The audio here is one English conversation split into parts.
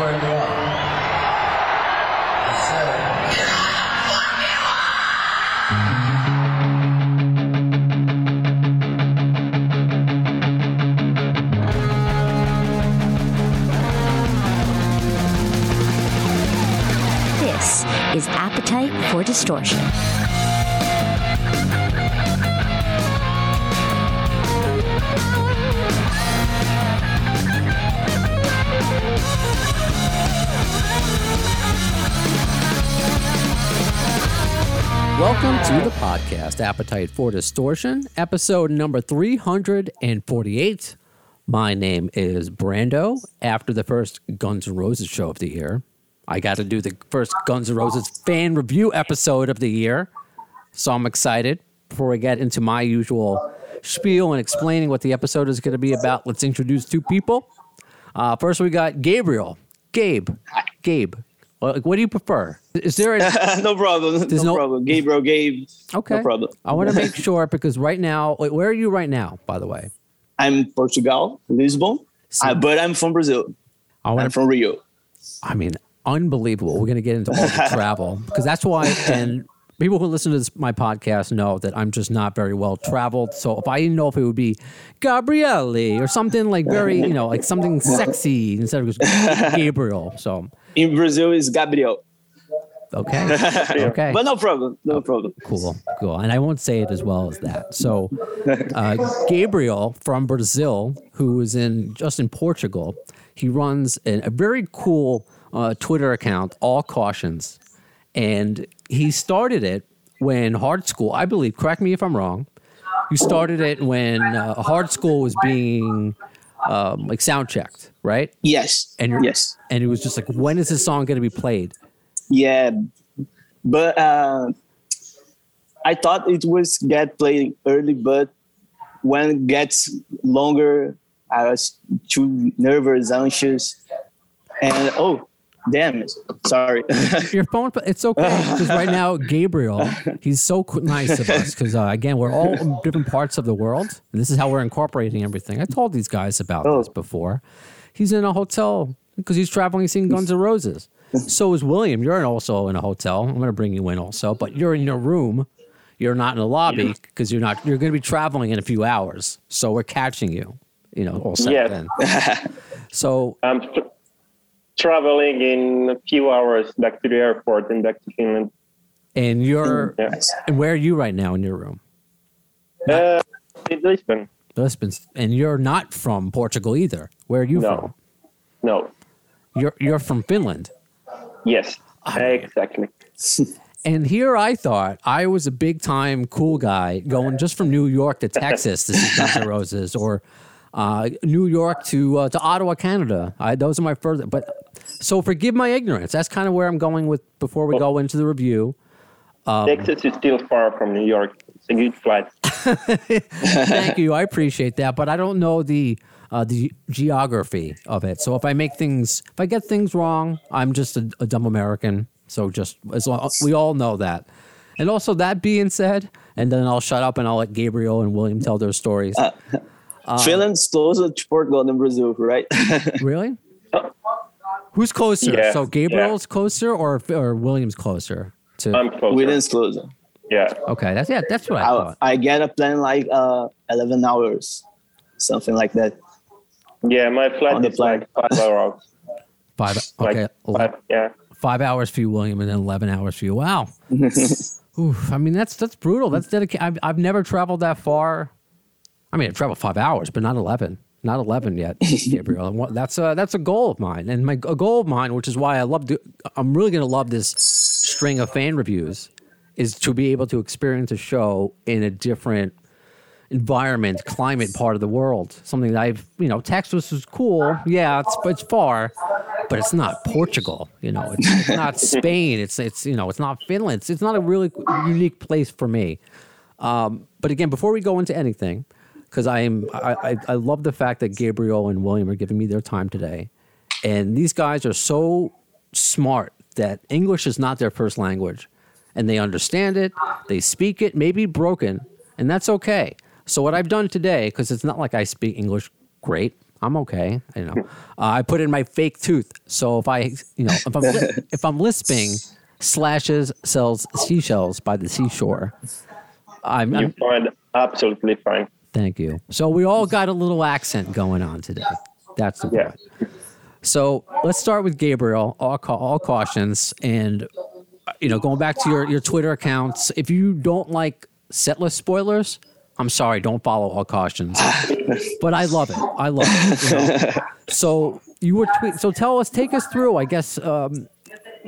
up. This is Appetite for Distortion. Podcast, Appetite for Distortion, episode number 348. My name is Brando. After the first Guns N' Roses show of the year, I got to do the first Guns N' Roses fan review episode of the year. So I'm excited. Before we get into my usual spiel and explaining what the episode is going to be about, let's introduce two people. Uh, first, we got Gabriel. Gabe. Gabe. What what do you prefer? Is there a, no problem. There's no, no- problem. Gabriel, Gabe. Okay. No problem. I want to make sure because right now, wait, where are you right now, by the way? I'm Portugal, Lisbon, uh, but I'm from Brazil. I to, from Rio. I mean, unbelievable. We're going to get into all the travel because that's why, and people who listen to this, my podcast know that I'm just not very well traveled. So if I didn't know if it would be Gabriele or something like very, you know, like something sexy instead of Gabriel. So, In Brazil is Gabriel. okay. Okay. But no problem. No problem. Cool, cool. And I won't say it as well as that. So, uh, Gabriel from Brazil, who is in just in Portugal, he runs a, a very cool uh, Twitter account, All Cautions, and he started it when Hard Skool, I believe. Correct me if I'm wrong. You started it when uh, Hard Skool was being um, like sound checked, right? Yes. And you're, yes. and it was just like, when is this song going to be played? Yeah. But uh, I thought it was get played early, but when it gets longer, I was too nervous, anxious, and oh, damn it! Sorry. your phone it's okay because right now gabriel he's so nice of us because uh, again we're all in different parts of the world. And this is how we're incorporating everything. I told these guys about Oh. this before. He's in a hotel because he's traveling he's seeing guns N' roses. So is william. You're also in a hotel. I'm going to bring you in also but you're in your room. You're not in the lobby because you're not you're going to be traveling in a few hours. So we're catching you you know all set then. So I'm tr- traveling in a few hours back to the airport and back to Finland. and you're Yeah. and where are you right now in your room Uh, in Lisbon. Lisbon, and you're not from Portugal either. Where are you No. from? No. You're you're from Finland. Yes. Exactly. And here I thought I was a big time cool guy going just from New York to Texas to see Guns N' Roses or uh, New York to uh, to Ottawa, Canada. I, those are my first. But so forgive my ignorance. That's kind of where I'm going with before we go into the review. Um, Texas is still far from New York. It's a good flight. Thank you. I appreciate that, but I don't know the uh, the geography of it. So if I make things, if I get things wrong, I'm just a, a dumb American. So just as long we all know that. And also that being said, and then I'll shut up and I'll let Gabriel and William tell their stories. Finland's closer to Portugal than Brazil, right? really? Who's closer? Yeah, so Gabriel's closer or or William's closer? To I'm closer. Finland's closer. Yeah. okay, that's yeah, that's what I I, thought. I get a plane like uh, 11 hours, something like that. Yeah, my flight the is flight. like five hours. Five. Like Okay, five, yeah. five hours for you, William, and then eleven hours for you. Wow. Oof, I mean, that's that's brutal. That's dedicated. I've, I've never traveled that far. I mean, I've traveled five hours, but not eleven. Not eleven yet, Gabriel. That's a that's a goal of mine, and my a goal of mine, which is why I love. I'm really going to love this string of fan reviews, is to be able to experience a show in a different environment, climate part of the world. Something that I've, you know, Texas is cool. Yeah, it's it's far, but it's not Portugal. You know, it's, it's not Spain. It's it's you know, it's not Finland. It's, it's not a really unique place for me. Um, but again, before we go into anything, because I am I, I I love the fact that Gabriel and William are giving me their time today, and these guys are so smart that English is not their first language, and they understand it, they speak it, maybe broken, and that's okay. So what I've done today, because it's not like I speak English great, I'm okay. You know, uh, I put in my fake tooth. So if I, you know, if I'm if I'm lisping, slashes sells seashells by the seashore. I'm, You I'm find absolutely fine. Thank you. So we all got a little accent going on today. That's the Yeah. point. So let's start with Gabriel. All, ca- all cautions, and uh, you know, going back to your your Twitter accounts. If you don't like setlist spoilers, I'm sorry, don't follow all cautions. but I love it. I love it. you know. So you were tweet. So tell us, take us through. I guess um,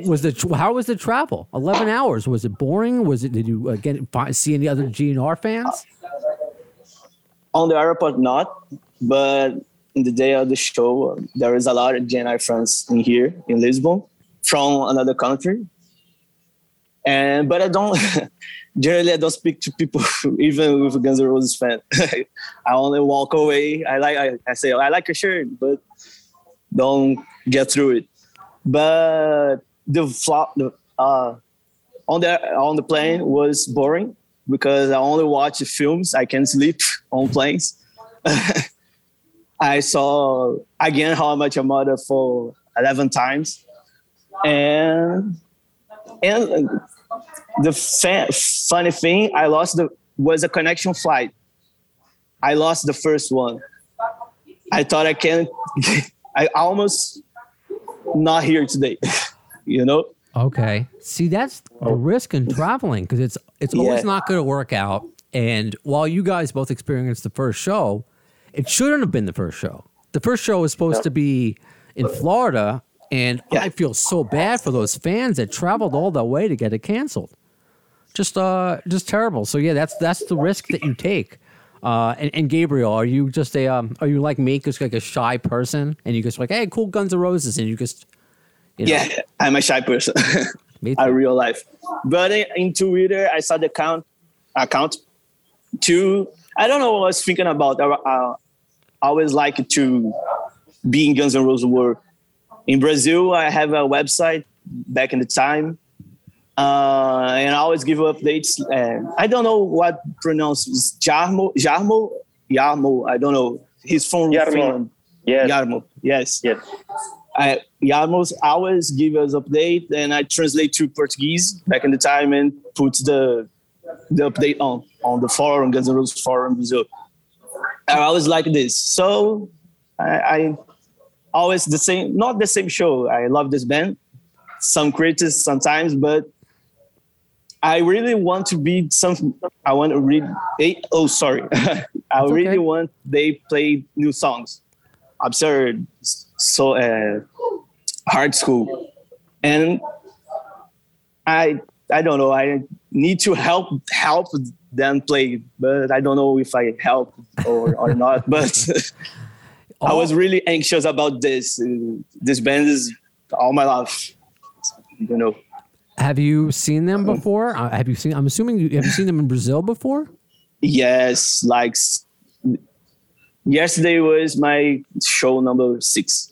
was the how was the travel? Eleven hours. Was it boring? Was it? Did you uh, get fi- see any other GNR fans? On the airport not but in the day of the show there is a lot of GNR friends in here in lisbon from another country. And but i don't generally i don't speak to people even with guns N' roses fan. I only walk away. I like I, I say i like your shirt but don't get through it. But the flop the uh on the on the plane was boring because I only watch films. I can sleep on planes. I saw again How much I Met Your Mother for eleven times, and and the fa- funny thing, I lost the was a connection flight. I lost the first one. I thought I can. I almost not here today. you know. Okay. See, that's the risk in traveling because it's it's always not going to work out. And while you guys both experienced the first show, it shouldn't have been the first show. The first show was supposed to be in Florida, and Yeah. I feel so bad for those fans that traveled all the way to get it canceled. Just uh, just terrible. So yeah, that's that's the risk that you take. Uh, and, and Gabriel, are you just a um, are you like me, just like a shy person, and you just like, hey, cool Guns N' Roses, and you just you know, Yeah, I'm a shy person. me a too. real life. But in, in Twitter, I saw the account account to I don't know what I was thinking about. I, I always like to be in Guns N' Roses world. In Brazil, I have a website back in the time, uh, and I always give updates. And I don't know what pronounces Jarmo, Jarmo, Jarmo. I don't know. He's from Jarmo. Finland. Yes. Jarmo. Yes. Yes. I Jarmo's always give us update and I translate to Portuguese back in the time and put the the update on on the forum, Guns N' Roses forum Brazil. I always like this. So I, I always the same not the same show. I love this band. Some critics sometimes, but I really want to be some I want to read oh sorry. I really okay. want they play new songs. Absurd so uh, Hard Skool and i i don't know i need to help help them play but i don't know if i help or, or not but i was really anxious about this this band is all my life you know Have you seen them before? Uh, have you seen? I'm assuming you have you seen them in Brazil before. yes like yesterday was my show number six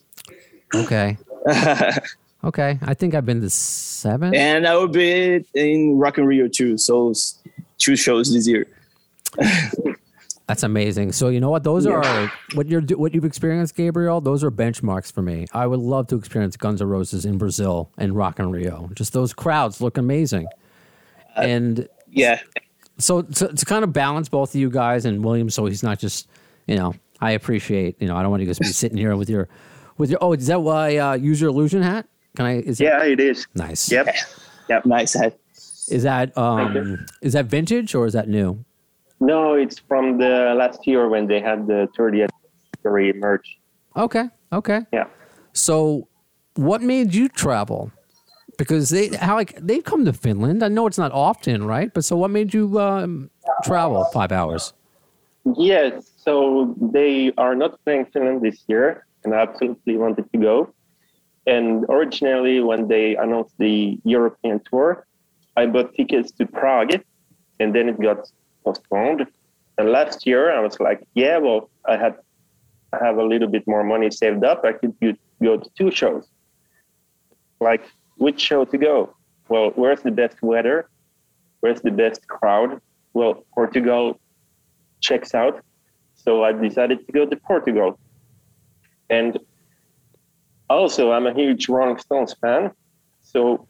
Okay. Okay. I think I've been to seven. and i will be in Rock in Rio too so two shows this year That's amazing. So you know what? Those are what you're what you've experienced, Gabriel. Those are benchmarks for me. I would love to experience Guns N' Roses in Brazil and Rock in Rio. Just those crowds look amazing. Uh, and yeah so to, to kind of balance both of you guys and William, so he's not just you know. I appreciate you know. I don't want you guys to be sitting here with your with your. Oh, is that why uh, use your illusion hat? Can I? Is Yeah, it is. Nice. Yep. Yep. nice hat Is that um is that vintage or is that new? No, it's from the last year when they had the 30th anniversary merch. Okay. Okay. Yeah. So, what made you travel? Because they how like they come to Finland. I know it's not often, right? But so, what made you um, travel five hours? Yes, so they are not playing Finland this year, and I absolutely wanted to go. And originally, when they announced the European tour, I bought tickets to Prague, and then it got postponed. And last year, I was like, yeah, well, I had I have a little bit more money saved up. I could go- go to two shows. Like, which show to go? Well, where's the best weather? Where's the best crowd? Well, Portugal checks out. So I decided to go to Portugal. And also, I'm a huge Rolling Stones fan. So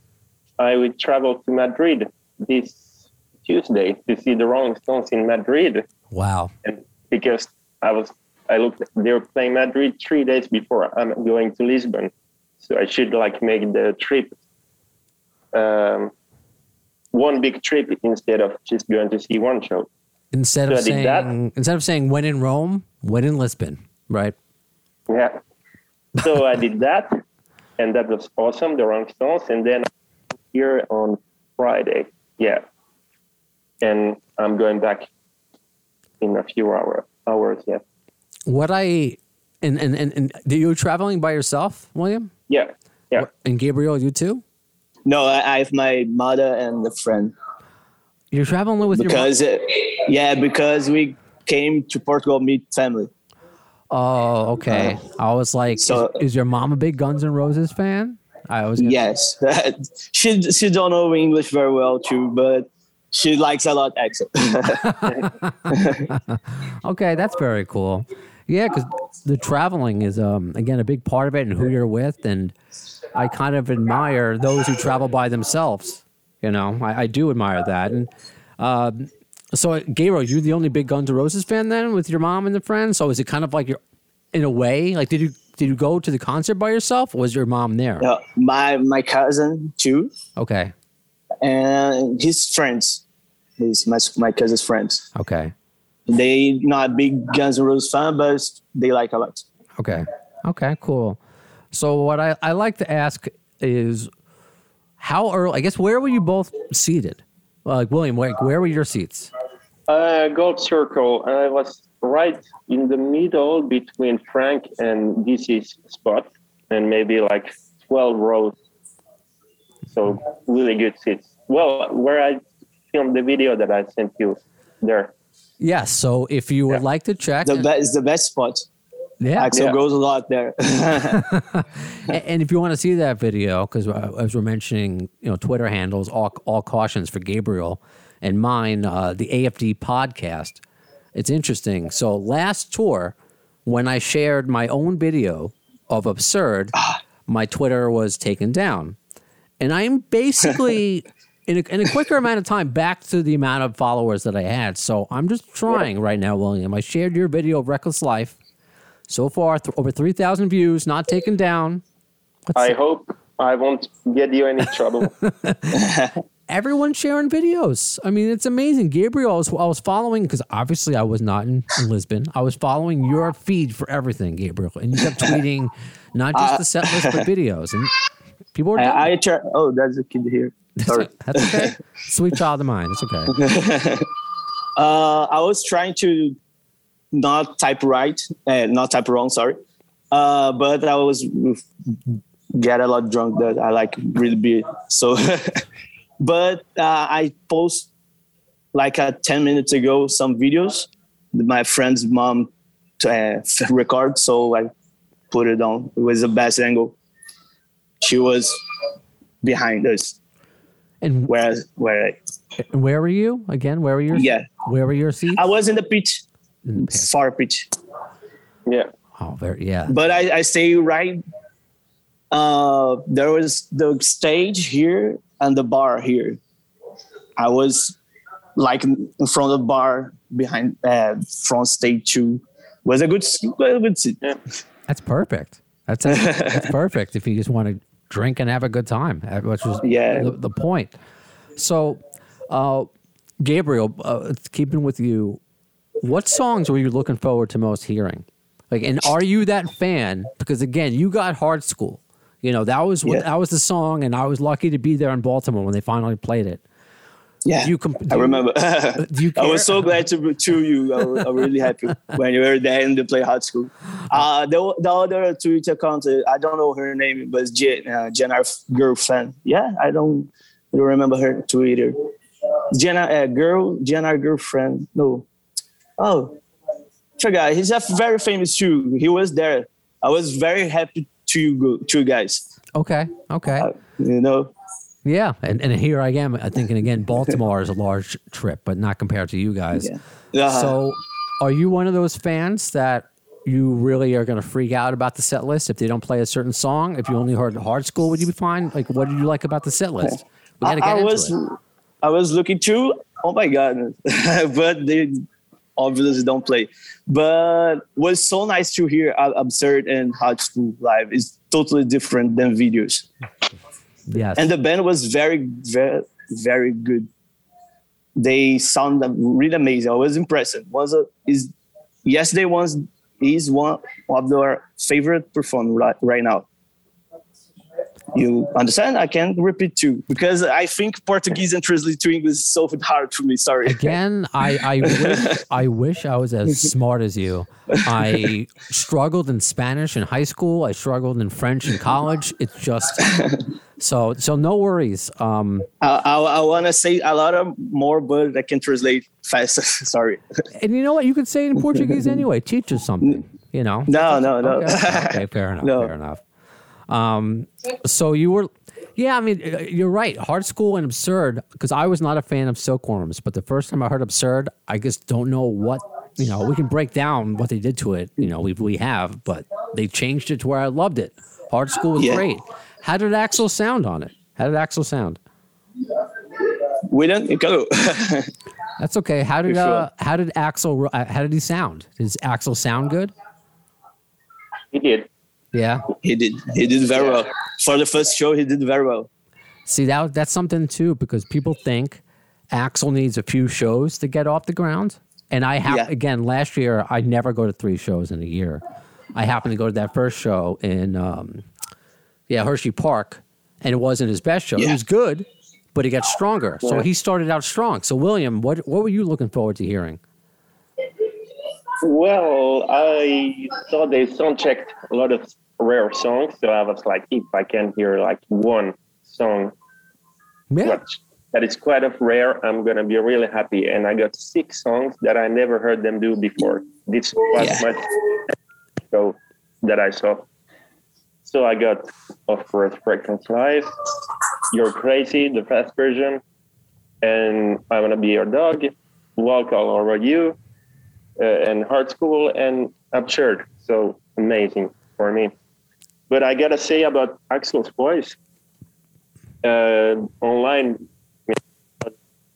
I will travel to Madrid this Tuesday to see the Rolling Stones in Madrid. Wow. And because I was, I looked, they were playing Madrid three days before I'm going to Lisbon. So I should like make the trip um, one big trip instead of just going to see one show. Instead So of saying instead of saying when in Rome, when in Lisbon, right? Yeah. So I did that, and that was awesome. The Rolling Stones, and then here on Friday, yeah, and I'm going back in a few hour, hours. Yeah, What I and and and, and you're traveling by yourself, William? yeah, yeah. And Gabriel, you too? No, I, I have my mother and a friend You're traveling with your because yeah, because we came to Portugal meet family. Oh, okay. I was like, so- is, is your mom a big Guns N' Roses fan? I was gonna- Yes, she she don't know English very well too, but she likes a lot accent. Okay, that's very cool. Yeah, because the traveling is um again a big part of it, and who you're with, and I kind of admire those who travel by themselves. You know, I, I do admire that. And um, so, uh, Gabriel, you're the only big Guns N' Roses fan then, with your mom and the friends. So, is it kind of like you're in a way like did you did you go to the concert by yourself, or was your mom there? Yeah, my my cousin too, Okay, and his friends, his my my cousin's friends. okay, They not big Guns N' Roses fan, but they like a lot. okay, okay, cool. So, what I I like to ask is how early? I guess where were you both seated? Like William, where, where were your seats? Uh, gold circle. I was right in the middle between Frank and DC's spot, and maybe like twelve rows. So really good seats. Well, where I filmed the video that I sent you there. Yes. So if you would Yeah. like to check, The best is the best spot. yeah, Axl Yeah. goes a lot there. and, and if you want to see that video, because as we're mentioning, you know, Twitter handles, all all cautions for Gabriel and mine, uh, the AFD podcast. It's interesting. So last tour, when I shared my own video of absurd, my Twitter was taken down, and I'm basically. In a, in a quicker amount of time, back to the amount of followers that I had. So I'm just trying right now, William. I shared your video of Reckless Life. So far, th- over 3,000 views, not taken down. I hope I won't get you any trouble. Everyone's sharing videos. I mean, it's amazing. Gabriel, I was, I was following, because obviously I was not in, in Lisbon. I was following your feed for everything, Gabriel. And you kept tweeting not just the set list, but videos. And people were I. I try, oh, there's a kid here. Sorry. That's okay. Sweet child of mine. It's okay. Uh, I was trying to not type right, uh, not type wrong. Sorry, uh, but I was get a lot drunk that I like really be So, but uh, I post like uh, ten minutes ago some videos that my friend's mom uh, record, so I put it on. It was the best angle. She was behind us, And where where where were you again? Where were your yeah, Where were your seats? I was in the pitch, In the pit. far pitch. yeah. Oh, very yeah. but I, I stay right. Uh, there was the stage here and the bar here. I was like in front of the bar behind uh, front stage two. Was a good, s- was a good seat. That's perfect. That's, that's perfect if you just want to drink and have a good time, uh, which was Yeah. the, the point. So, uh, Gabriel, uh, keeping with you, what songs were you looking forward to most hearing? Like, and are you that fan? Because again, you got Hard Skool. You know that was what Yeah. that was the song, and I was lucky to be there in Baltimore when they finally played it. Yeah, Do you comp- I do you- remember. do you I was so glad to to you. I was, I was really happy when you were there in the play Hard Skool. Uh, the the other Twitter account, uh, I don't know her name, but Jen, uh, Jenna girl fan. Yeah, I don't, I don't remember her Twitter. Jenna uh, girl, Jenna girlfriend. No, oh, forgot. He's a very famous too. He was there. I was very happy to you guys. Okay, okay. Uh, you know, Yeah, and, and here I am thinking again. Baltimore is a large trip, but not compared to you guys. Yeah. Uh-huh. So, are you one of those fans that you really are going to freak out about the set list if they don't play a certain song? If you only heard Hard Skool, would you be fine? Like, what did you like about the set list? We I, got to get I into was it. I was looking through. Oh my god! but they obviously don't play. But was so nice to hear Absurd and Hot School live. It's totally different than videos. Yes. And the band was very, very, very good. They sound really amazing. I was impressed. Was a is yesterday was is one of their favorite perform right, right now. You understand? I can repeat too because I think Portuguese and translate to English is so hard for me. Sorry. Again, I, I wish I wish I was as smart as you. I struggled in Spanish in high school. I struggled in French in college. It's just so so no worries. Um, I, I, I want to say a lot of more, but I can translate fast. Sorry. and you know what? You could say it in Portuguese anyway. Teach us something. You know. No, no, no. Okay, okay, fair enough. No. Fair enough. Um, so you were, yeah. I mean, uh, you're right. Hard Skool and Absurd, because I was not a fan of Silkworms, but the first time I heard Absurd, I just don't know what you know. We can break down what they did to it. You know, we we have, but they changed it to where I loved it. Hard Skool was Yeah. great. How did Axl sound on it? How did Axl sound? William, you go. That's okay. How did uh, how did Axl uh, how did he sound? Does Axl sound good? He did. Yeah. he did. He did very well. For the first show, he did very well. See that that's something too because people think Axl needs a few shows to get off the ground. And I have Yeah. again last year I never go to three shows in a year. I happened to go to that first show in um, yeah Hershey Park, and it wasn't his best show. It was good, but he got stronger. So he started out strong. So William, what what were you looking forward to hearing? Well, I saw they sound checked a lot of rare songs, so I was like, if I can hear like one song Yeah, that is quite of rare, I'm gonna be really happy. And I got six songs that I never heard them do before. This was Yeah. my show that I saw. So I got, of course, Reckless Life, You're Crazy, the fast version, and I Wanna Be Your Dog, Walk All Over You, and Hard Skool, and Absurd. So amazing for me. But I gotta say about Axl's voice, uh, online,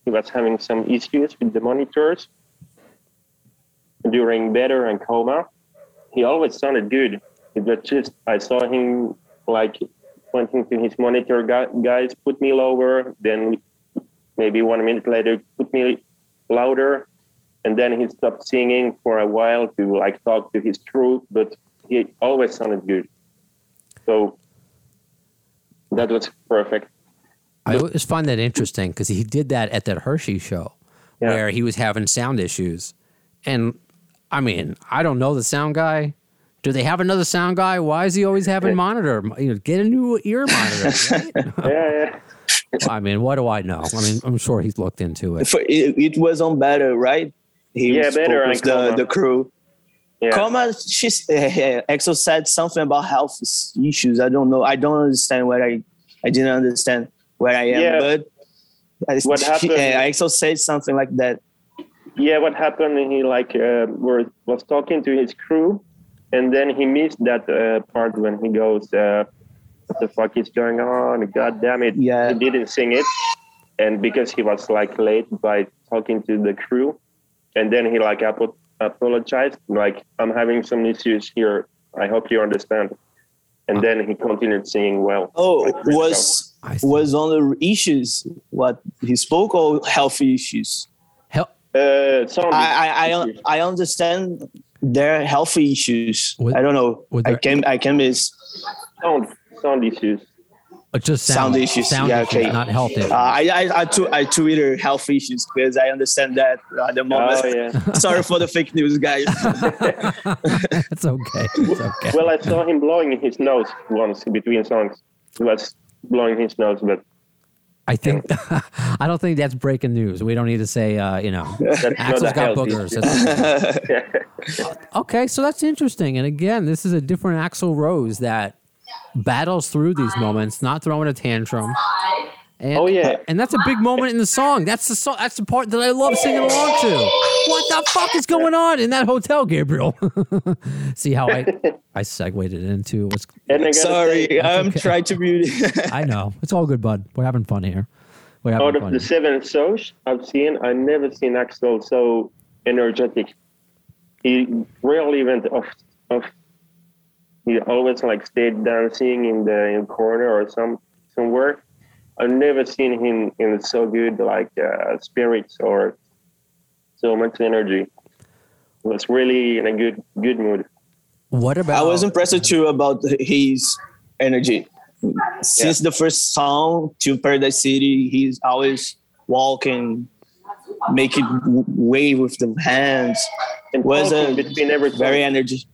he was having some issues with the monitors during Better and Coma. He always sounded good. Was just, I saw him like pointing to his monitor, guys, put me lower. Then maybe one minute later, put me louder. And then he stopped singing for a while to like talk to his crew, but he always sounded good. So that was perfect. I always find that interesting because he did that at that Hershey show Yeah. where he was having sound issues. And I mean, I don't know the sound guy. Do they have another sound guy? Why is he always having monitor? You know, get a new ear monitor. Right? Yeah, yeah. I mean, what do I know? I mean, I'm sure he's looked into it. For, it, it was on better, right? He Yeah, spoke Better with the, Coma. the crew. yeah. Coma, she's uh, Axl said something about health issues. I don't know. I don't understand where I. I didn't understand where I am, Yeah. but I, What she- happened- uh, Axl said something like that. yeah what happened he like uh, were, was talking to his crew and then he missed that uh, part when he goes uh, what the fuck is going on god damn it Yeah. he didn't sing it and because he was like late by talking to the crew and then he like apo- apologized like i'm having some issues here i hope you understand and then he continued singing well Oh, Like, was I was on the issues what he spoke or healthy issues? Hell, well. uh, sound I I I, issues. I understand their healthy issues. With- I don't know. with I their- can I can miss. sound sound issues just sound, Sound issues. Sound Yeah, issues, okay. not health issues. Uh, I I I, tw- I Twitter health issues because I understand that at the moment. oh yeah Sorry for the fake news, guys. it's okay. It's okay. Well, I saw him blowing his nose once between songs. He was blowing his nose, but I think I don't think that's breaking news. We don't need to say, uh, you know, that's Axl's not a got boogers. That's- okay, so that's interesting. And again, this is a different Axl Rose that battles through these moments, not throwing a tantrum, And, Oh, yeah. and that's a big moment in the song. That's the song. That's the part that I love singing along to. What the fuck is going on in that hotel, Gabriel? See how I I segued it into what's. And I gotta Sorry, say, I'm okay. trying to mute. I know it's all good, bud. We're having fun here. We're having out of fun. the seven shows I've seen, I've never seen Axl so energetic. He rarely went off. off. He always like stayed dancing in the in corner or some somewhere. I've never seen him in so good like uh, spirits or so much energy. He was really in a good good mood. What about? I was impressed too about his energy. Since the first song to Paradise City, he's always walking, making wave with the hands. And Was talking a between every very energy.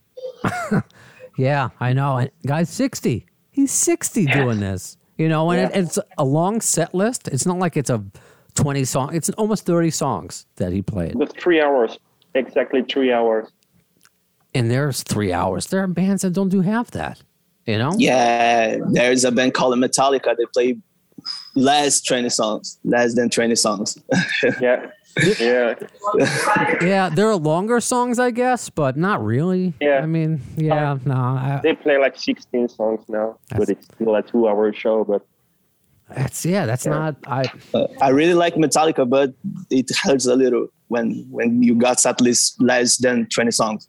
Yeah, I know. And guy's 60. He's 60 doing this. You know, and it, it's a long set list. It's not like it's a 20 song. It's almost 30 songs that he played. With three hours, exactly three hours. And there's three hours. There are bands that don't do half that. You know? Yeah, there's a band called Metallica. They play less 20 songs, less than 20 songs. Yeah, yeah. Yeah, there are longer songs, I guess, but not really. Yeah. I mean, yeah, no. I, They play like 16 songs now, but it's still a two-hour show. But that's, yeah, that's not, I, Uh, I really like Metallica, but it hurts a little when when you got at least less than 20 songs.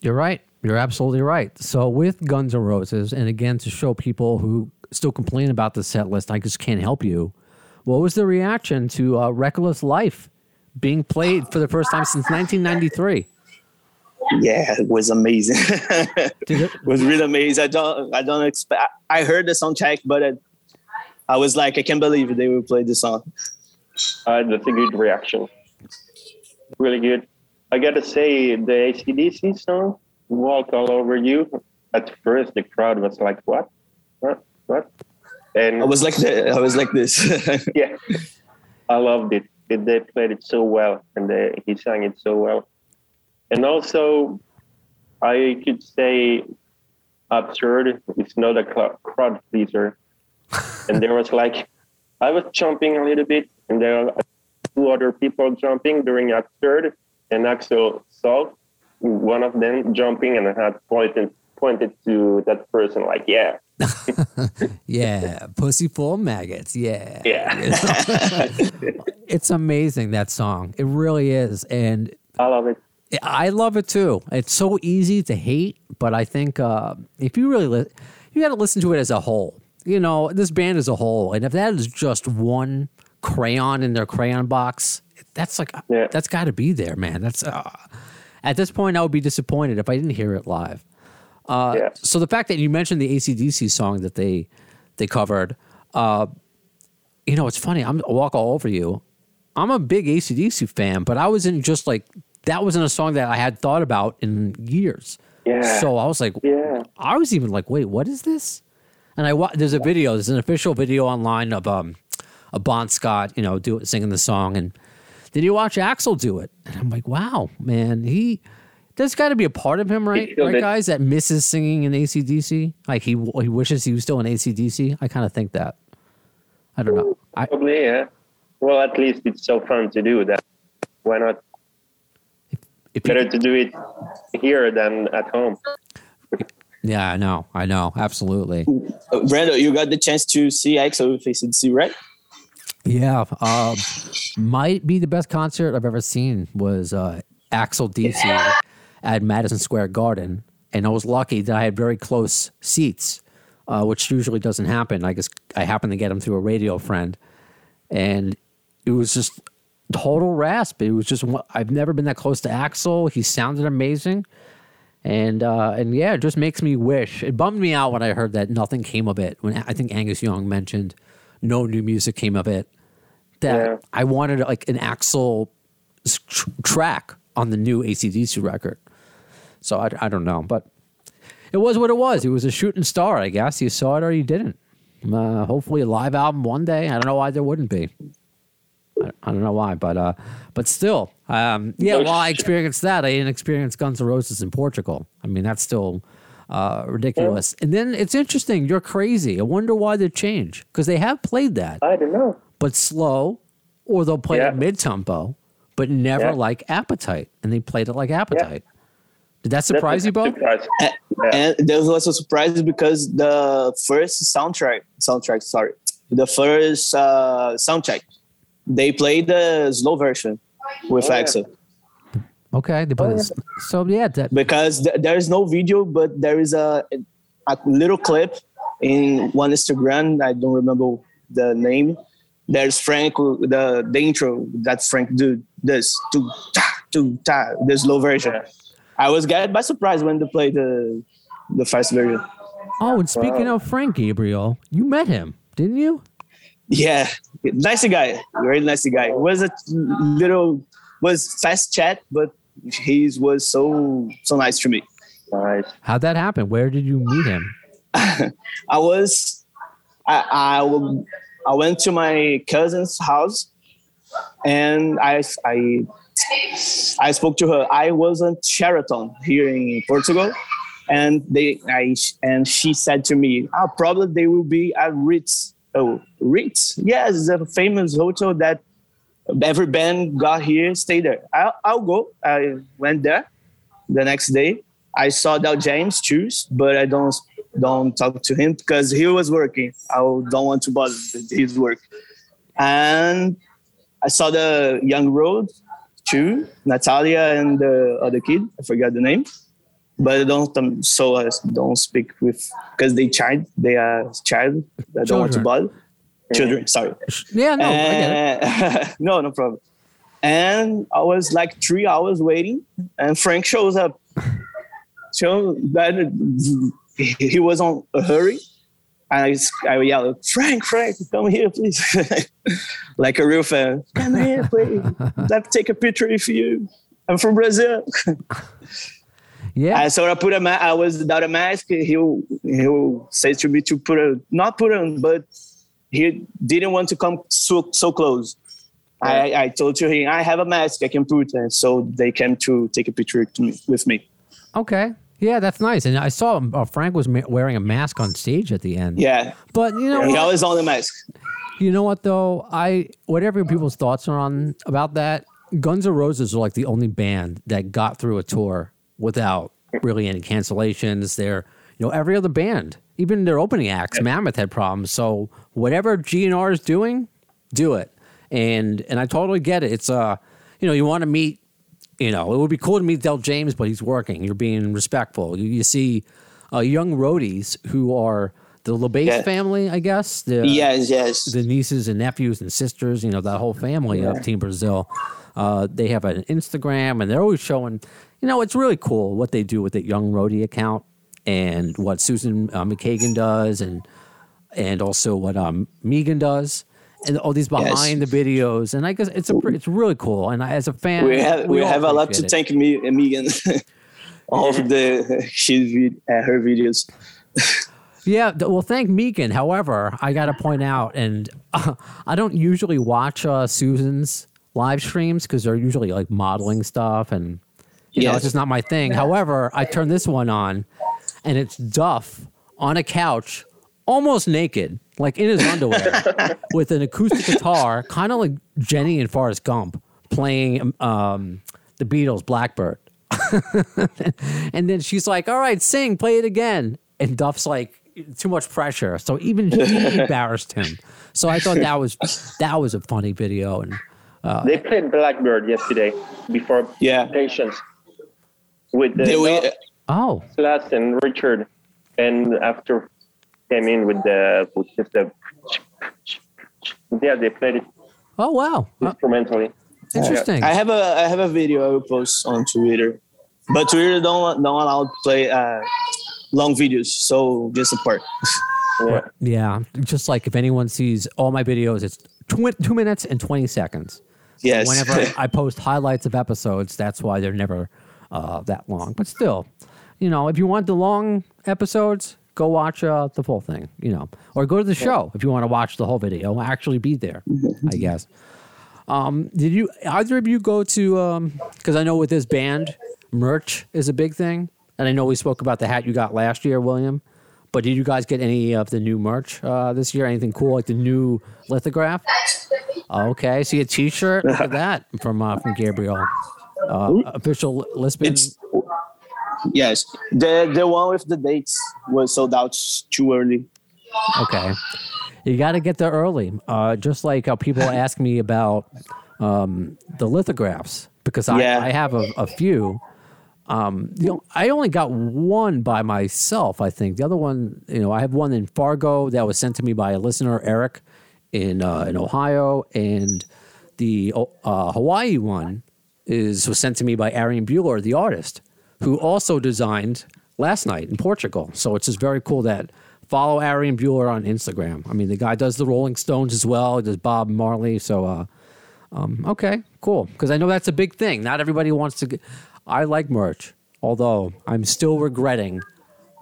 You're right. You're absolutely right. So with Guns N' Roses, and again to show people who still complain about the set list, I just can't help you. What was the reaction to uh, "Reckless Life" being played for the first time since 1993? Yeah, it was amazing. It, it was really amazing. I don't I don't expect. I heard the soundtrack, but it, I was like, I can't believe they will play this song. uh, that's a good reaction. Really good. I gotta say, the ACDC song, Walk All Over You, at first the crowd was like, what? What? What? And I was like, the, I was like this. yeah, I loved it. They- They played it so well, and they, he sang it so well. And also, I could say, absurd. It's not a crowd pleaser. and there was like, I was jumping a little bit, and there were two other people jumping during absurd, and Axl saw one of them jumping and I had pointed pointed to that person like, yeah, yeah, pussy full of maggots. Yeah, yeah. it's amazing that song. It really is, and I love it. I love it too. It's so easy to hate, but I think uh, if you really li- you got to listen to it as a whole. You know, this band as a whole, and if that is just one crayon in their crayon box, that's like Yeah. that's got to be there, man. That's uh, at this point, I would be disappointed if I didn't hear it live. Uh, Yeah. So the fact that you mentioned the ACDC song that they they covered, uh, you know, it's funny. I'm I'll walk all over you. I'm a big ACDC fan, but I wasn't just like that wasn't a song that I had thought about in years. Yeah. So I was like, Yeah. I was even like, wait, what is this? And I wa- there's a video, there's an official video online of um a Bon Scott, you know, do singing the song, and did you watch Axl do it? And I'm like, wow, man, he. There's got to be a part of him, right, killed right, it. guys, that misses singing in ACDC. Like he he wishes he was still in ACDC. I kind of think that. I don't know. I, Probably, yeah. Well, at least it's so fun to do that. Why not? if you, Better to do it here than at home. yeah, I know, I know, absolutely. Uh, Brando, you got the chance to see Axl with ACDC, right? Yeah, um, might be the best concert I've ever seen was uh, Axl DC at Madison Square Garden, and I was lucky that I had very close seats, uh, which usually doesn't happen. I guess I happened to get them through a radio friend, and it was just total rasp. It was just I've never been that close to Axl. He sounded amazing. And uh, and yeah, it just makes me wish. It bummed me out when I heard that nothing came of it. When I think Angus Young mentioned no new music came of it. That Yeah. I wanted like an Axl tr- track on the new ACDC record. So I, I don't know, but it was what it was. It was a shooting star, I guess. You saw it or you didn't. Uh, hopefully, a live album one day. I don't know why there wouldn't be. I, I don't know why, but uh, but still, um, yeah. While I experienced that, I didn't experience Guns N' Roses in Portugal. I mean, that's still uh, ridiculous. And then it's interesting. You're crazy. I wonder why they change because they have played that, I don't know. but slow, or they'll play Yeah. it mid tempo, but never Yeah. like Appetite, and they played it like Appetite. Did that surprise a you, Bo? surprise. A- Yeah. And there was also surprise because the first soundtrack, soundtrack, sorry, the first uh, soundtrack, they played the slow version with Oh, yeah. Okay, they played Oh, this. so yeah, that, because th- there is no video, but there is a a little clip in one Instagram. I don't remember the name. There's Frank, the the intro that Frank do this to ta to ta the slow version. Yeah. I was get by surprise when they played the the first version. oh, and speaking of Frank Gabriel, you met him, didn't you? Yeah, nice guy, very nice guy. Was a little was fast chat, but he was so so nice to me. Nice. How'd that happen? Where did you meet him? I was I I went to my cousin's house, and I I I spoke to her. I was on Sheraton here in Portugal, and they I and she said to me, "Ah, probably they will be at Ritz." Oh, Ritz? Yes, a famous hotel that every band got here, stay there. I'll, I'll go. I went there the next day. I saw Del James choose, but I don't don't talk to him because he was working. I don't want to bother his work. And I saw the Young Road too, Natalia and the other kid. I forgot the name, but I don't um, so I don't speak with because they child. They are child. I don't want to bother. Children, sorry. Yeah, no, I get it. No, no problem. And I was like three hours waiting, and Frank shows up. So that he was on a hurry. And I, s- I yell, Frank, Frank, come here, please. like a real fan. Come here, please. Let me take a picture with you. I'm from Brazil. Yeah, And so I put a ma- I was without a mask. He'll he'll say to me to put a not put on, but he didn't want to come so so close. I, I told to him I have a mask I can put, and so they came to take a picture to me, with me. okay. Yeah, that's nice. And I saw uh, Frank was ma- wearing a mask on stage at the end. Yeah, But you know, he what? always on the mask. You know what though? I whatever people's thoughts are on about that, Guns N' Roses are like the only band that got through a tour without really any cancellations. They're you know every other band, even their opening acts, Mammoth had problems. So whatever GNR is doing, do it. And and I totally get it. It's uh you know you want to meet. You know, it would be cool to meet Del James, but he's working. You're being respectful. You, you see uh, young roadies who are the Lebeis Yeah. family, I guess. The, Yes, yes. the nieces and nephews and sisters, you know, that whole family of Team Brazil. Uh, they have an Instagram and they're always showing, you know, it's really cool what they do with the Young Roadie account and what Susan uh, McKagan does and and also what um, Megan does. And all these behind the videos, and I guess it's a it's really cool. And I, as a fan, we have we, all have a lot to it. thank me, Megan. All of the she's uh, her videos. Yeah, well, thank Megan. However, I got to point out, and uh, I don't usually watch uh, Susan's live streams because they're usually like modeling stuff, and you know, it's just not my thing. However, I turned this one on, and it's Duff on a couch, almost naked, like in his underwear, with an acoustic guitar, kind of like Jenny and Forrest Gump playing um, the Beatles' Blackbird. and then she's like, "All right, sing, play it again." And Duff's like, "Too much pressure." So even she embarrassed him. So I thought that was that was a funny video. And They played Blackbird yesterday before Yeah. Patience with the we- Doc, oh, Celeste and Richard, and after came in with the with just the yeah they played it oh wow, Uh, instrumentally. interesting. I have a I have a video I will post on Twitter, but Twitter don't don't allow to play uh, long videos, so just a part. Yeah. Yeah, just like if anyone sees all my videos, it's tw- two minutes and twenty seconds. Yes. Whenever I post highlights of episodes, that's why they're never uh, that long. But still, you know, if you want the long episodes, go watch uh, the full thing. You know, or go to the show if you want to watch the whole video. Actually, be there. I guess. Um, did you either of you go to? Because I know with this band, merch is a big thing. And I know we spoke about the hat you got last year, William. But did you guys get any of the new merch uh, this year? Anything cool like the new lithograph? Okay, see a T-shirt. Look at that from uh, from Gabriel. Uh, official Lisbon. It's yes, the the one with the dates was sold out too early. Okay. You got to get there early. Uh, just like how people ask me about um, the lithographs, because I, Yeah. I have a, a few. Um, you know, I only got one by myself, I think. The other one, you know, I have one in Fargo that was sent to me by a listener, Eric, in uh, in Ohio, and the uh, Hawaii one is was sent to me by Arian Bueller, the artist, who also designed last night in Portugal. So it's just very cool that follow Arian Bueller on Instagram. I mean, the guy does the Rolling Stones as well. He does Bob Marley. So, uh, um, okay, cool. Because I know that's a big thing. Not everybody wants to. Get, I like merch, although I'm still regretting.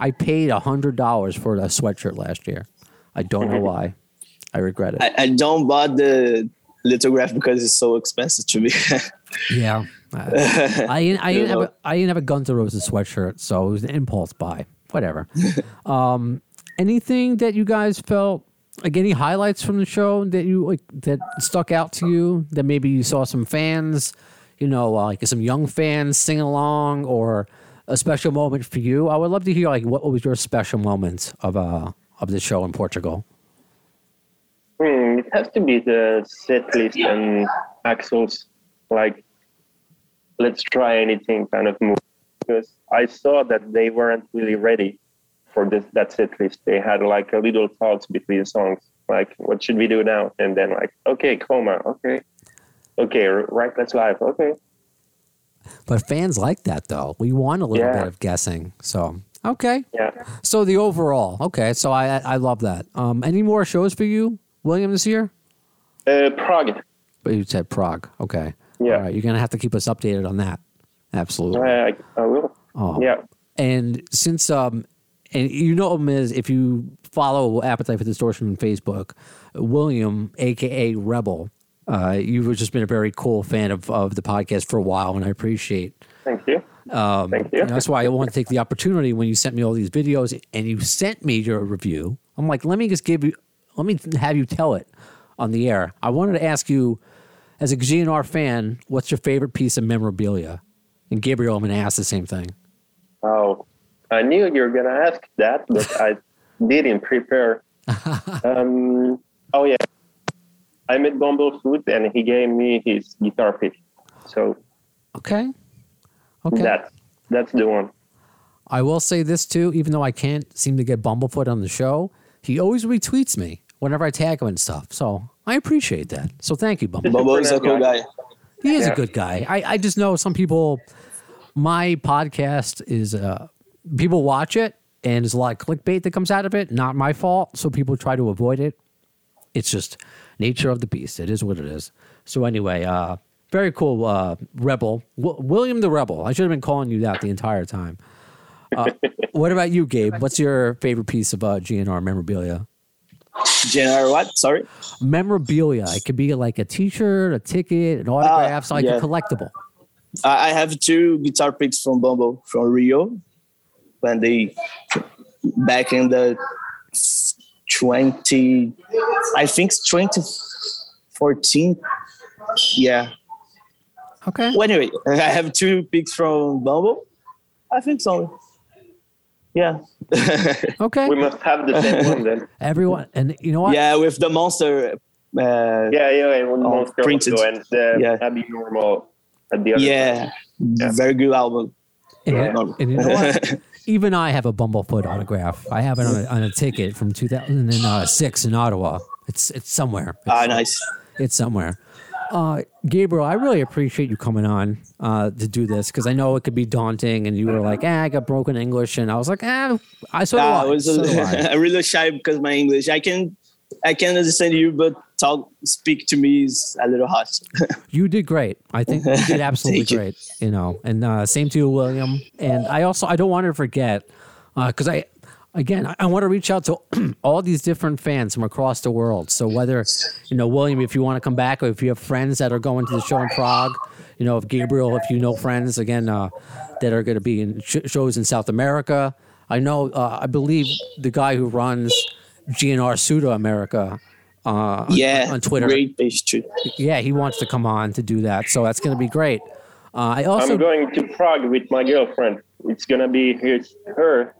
I paid hundred dollars for a sweatshirt last year. I don't know why. I regret it. I, I don't bought the lithograph because it's so expensive to me. Yeah. Uh, I ain't, I ain't, You have know? a, I ain't have a Guns N' Roses sweatshirt, so it was an impulse buy. Whatever. um, anything that you guys felt like any highlights from the show that you like that stuck out to you that maybe you saw some fans, you know, uh, like some young fans sing along or a special moment for you. I would love to hear like what was your special moment of uh of the show in Portugal. Hmm, it has to be the set list and Axl's like let's try anything kind of move because I saw that they weren't really ready for this that set list. They had like a little talks between songs, like what should we do now? And then like okay, coma, okay, okay, right, let's live, okay. But fans like that though. We want a little Yeah. bit of guessing. So okay. Yeah. So the overall, okay. So I I love that. Um, any more shows for you, William, this year? Uh, Prague. But you said Prague. Okay. Yeah. Right. You're gonna have to keep us updated on that. Absolutely. I, I will. Oh. Yeah. And since um, and you know him as if you follow Appetite for Distortion on Facebook, William, aka Rebel. Uh, you've just been a very cool fan of, of the podcast for a while, and I appreciate Thank you. Um, Thank you. that's why I want to take the opportunity when you sent me all these videos and you sent me your review. I'm like, let me just give you, let me have you tell it on the air. I wanted to ask you, as a GNR fan, what's your favorite piece of memorabilia? And Gabriel, I'm going to ask the same thing. Oh, I knew you were gonna ask that, but I didn't prepare. um, oh yeah, I met Bumblefoot and he gave me his guitar pick. So Okay. Okay. that's that's the one. I will say this too, even though I can't seem to get Bumblefoot on the show, he always retweets me whenever I tag him and stuff. So I appreciate that. So thank you, Bumblefoot. Bobo is a cool guy. He is a good guy. I, I just know some people. My podcast is uh, people watch it, and there's a lot of clickbait that comes out of it. Not my fault, so people try to avoid it. It's just nature of the beast. It is what it is. So anyway, uh, very cool, uh, Rebel w- William the Rebel. I should have been calling you that the entire time. Uh, what about you, Gabe? What's your favorite piece of uh, GNR memorabilia? General what? Sorry. Memorabilia. It could be like a T-shirt, a ticket, an autograph, so like ah, yeah. a collectible. I I have two guitar picks from Bumble from Rio when they back in the 20 I think 2014 yeah Okay. well anyway I have two picks from Bumble I think so yeah Okay. We must have the same one then. Everyone, and you know what? yeah with the monster uh, Yeah, yeah, yeah. One Oh, monster printed. logo and the Yeah. abnormal at the other. yeah, very good album And, Yeah. and you know what? Even I have a Bumblefoot autograph. I have it on a, on a ticket from 2006 in Ottawa. It's it's somewhere. It's, ah nice it's somewhere. Uh, Gabriel, I really appreciate you coming on uh, to do this because I know it could be daunting, and you were like, "Ah, I got broken English," and I was like, "Ah, I so do Ah, I." Was so do really shy because my English. I can, I can understand you, but talk, speak to me is a little hard. You did great. I think you did absolutely you. great. You know, and uh, same to you, William. And I also I don't want to forget because I again, I, I want to reach out to all these different fans from across the world. So whether, you know, William, if you want to come back, or if you have friends that are going to the show in Prague, you know, if Gabriel, if you know friends again uh, that are going to be in sh- shows in South America, I know, uh, I believe the guy who runs GNR Pseudo America. Uh, yeah, on Twitter. Great page too. Yeah, he wants to come on to do that, so that's going to be great. Uh, I also I'm going to Prague with my girlfriend. It's gonna be his, her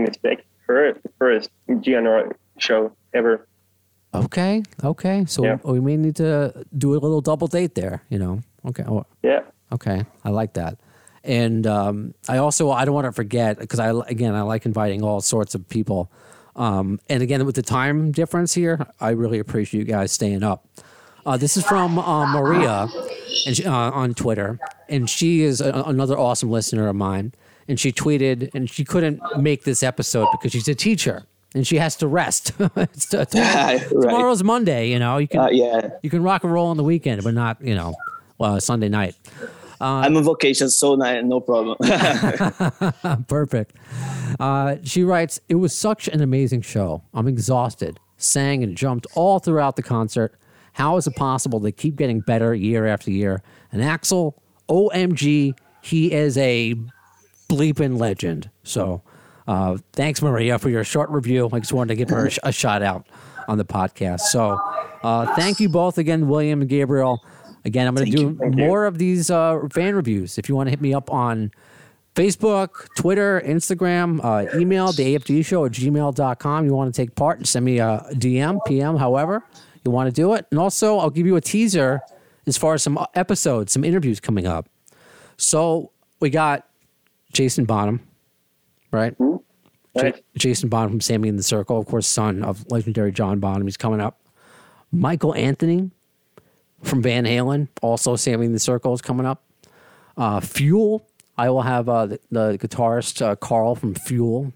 mistake, her first GNR show ever. Okay. Okay. So Yeah. we may need to do a little double date there. You know. Okay. Oh, Yeah. Okay. I like that. And um, I also I don't want to forget because I again I like inviting all sorts of people. Um, and again with the time difference here, I really appreciate you guys staying up. Uh, this is from uh, Maria, and she, uh, on Twitter, and she is a, another awesome listener of mine. And she tweeted, and she couldn't make this episode because she's a teacher and she has to rest. it's, t- tomorrow- Right. Tomorrow's Monday, you know. You can Uh, yeah, you can rock and roll on the weekend, but not you know, well, Sunday night. I'm on vacation, so no, no problem. Perfect. Uh, she writes, It was such an amazing show. I'm exhausted. Sang and jumped all throughout the concert. How is it possible they keep getting better year after year? And Axl, OMG, he is a bleeping legend. So uh, thanks, Maria, for your short review. I just wanted to give her a, sh- a shout out on the podcast. So uh, thank you both again, William and Gabriel. Again, I'm going to do you. more of these uh, fan reviews. If you want to hit me up on Facebook, Twitter, Instagram, uh, email, the AFD show at gmail.com. You want to take part and send me a DM, PM, however you want to do it. And also, I'll give you a teaser as far as some episodes, some interviews coming up. So we got Jason Bonham, right? J- Right. Jason Bonham from Sammy in the Circle, of course, son of legendary John Bonham. He's coming up. Michael Anthony from Van Halen, also Sammy in the Circle is coming up. Uh, Fuel, I will have uh, the, the guitarist uh, Carl from Fuel.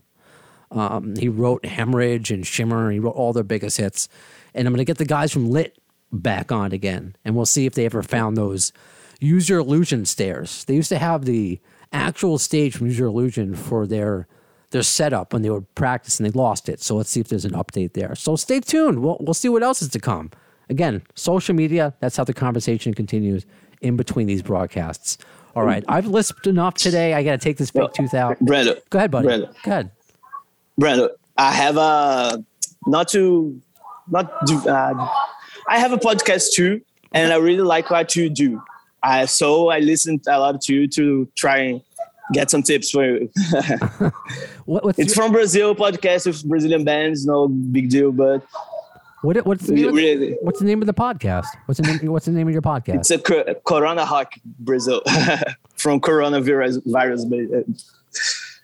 Um, he wrote Hemorrhage and Shimmer, and he wrote all their biggest hits. And I'm going to get the guys from Lit back on again, and we'll see if they ever found those Use Your Illusion stairs. They used to have the actual stage from Use Your Illusion for their their setup when they were practicing. they lost it. So let's see if there's an update there. So stay tuned. We'll we'll see what else is to come. Again, social media. That's how the conversation continues in between these broadcasts. All right, I've lisped enough today. I got to take this fake tooth out. Brandon, Go ahead, buddy. Brandon, Go ahead. I have a not to not do. Uh, I have a podcast too, and I really like what you do. I so I listened a lot to you to try and get some tips for you. What, what's it's your, from Brazil podcast with Brazilian bands, no big deal, but what, what's, the name of, really, what's the name of the podcast? What's the name? What's the name of your podcast? it's a co- Corona Rock Brazil from coronavirus virus, uh,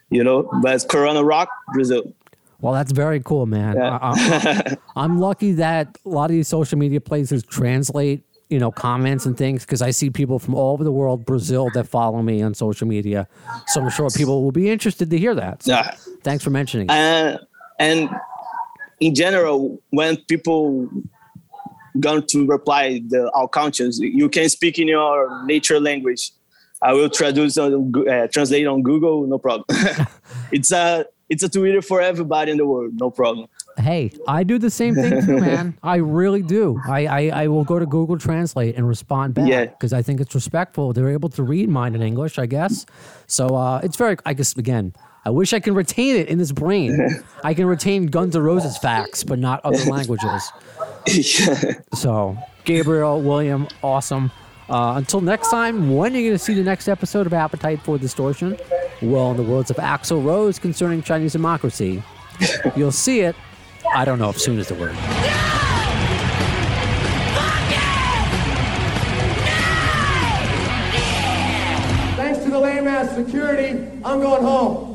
you know, but it's Corona Rock Brazil. Well, that's very cool, man. Yeah. I, I'm lucky that a lot of these social media places translate, you know, comments and things because I see people from all over the world, Brazil, that follow me on social media. So I'm sure people will be interested to hear that. So Yeah. thanks for mentioning. Uh, and in general, when people going to reply the our countries, you can speak in your nature language. I will traduce on uh, translate on Google, no problem. it's a it's a Twitter for everybody in the world, no problem. Hey, I do the same thing too, man. I really do. I, I, I will go to Google Translate and respond back Yeah. because I think it's respectful. They're able to read mine in English, I guess. So uh, it's very, I guess, again, I wish I can retain it in this brain. I can retain Guns N' Roses facts, but not other languages. So, Gabriel, William, awesome. Uh, until next time, when are you going to see the next episode of Appetite for Distortion? Well, in the words of Axl Rose concerning Chinese democracy, you'll see it. I don't know if soon is the word. No! Thanks to the lame ass security, I'm going home.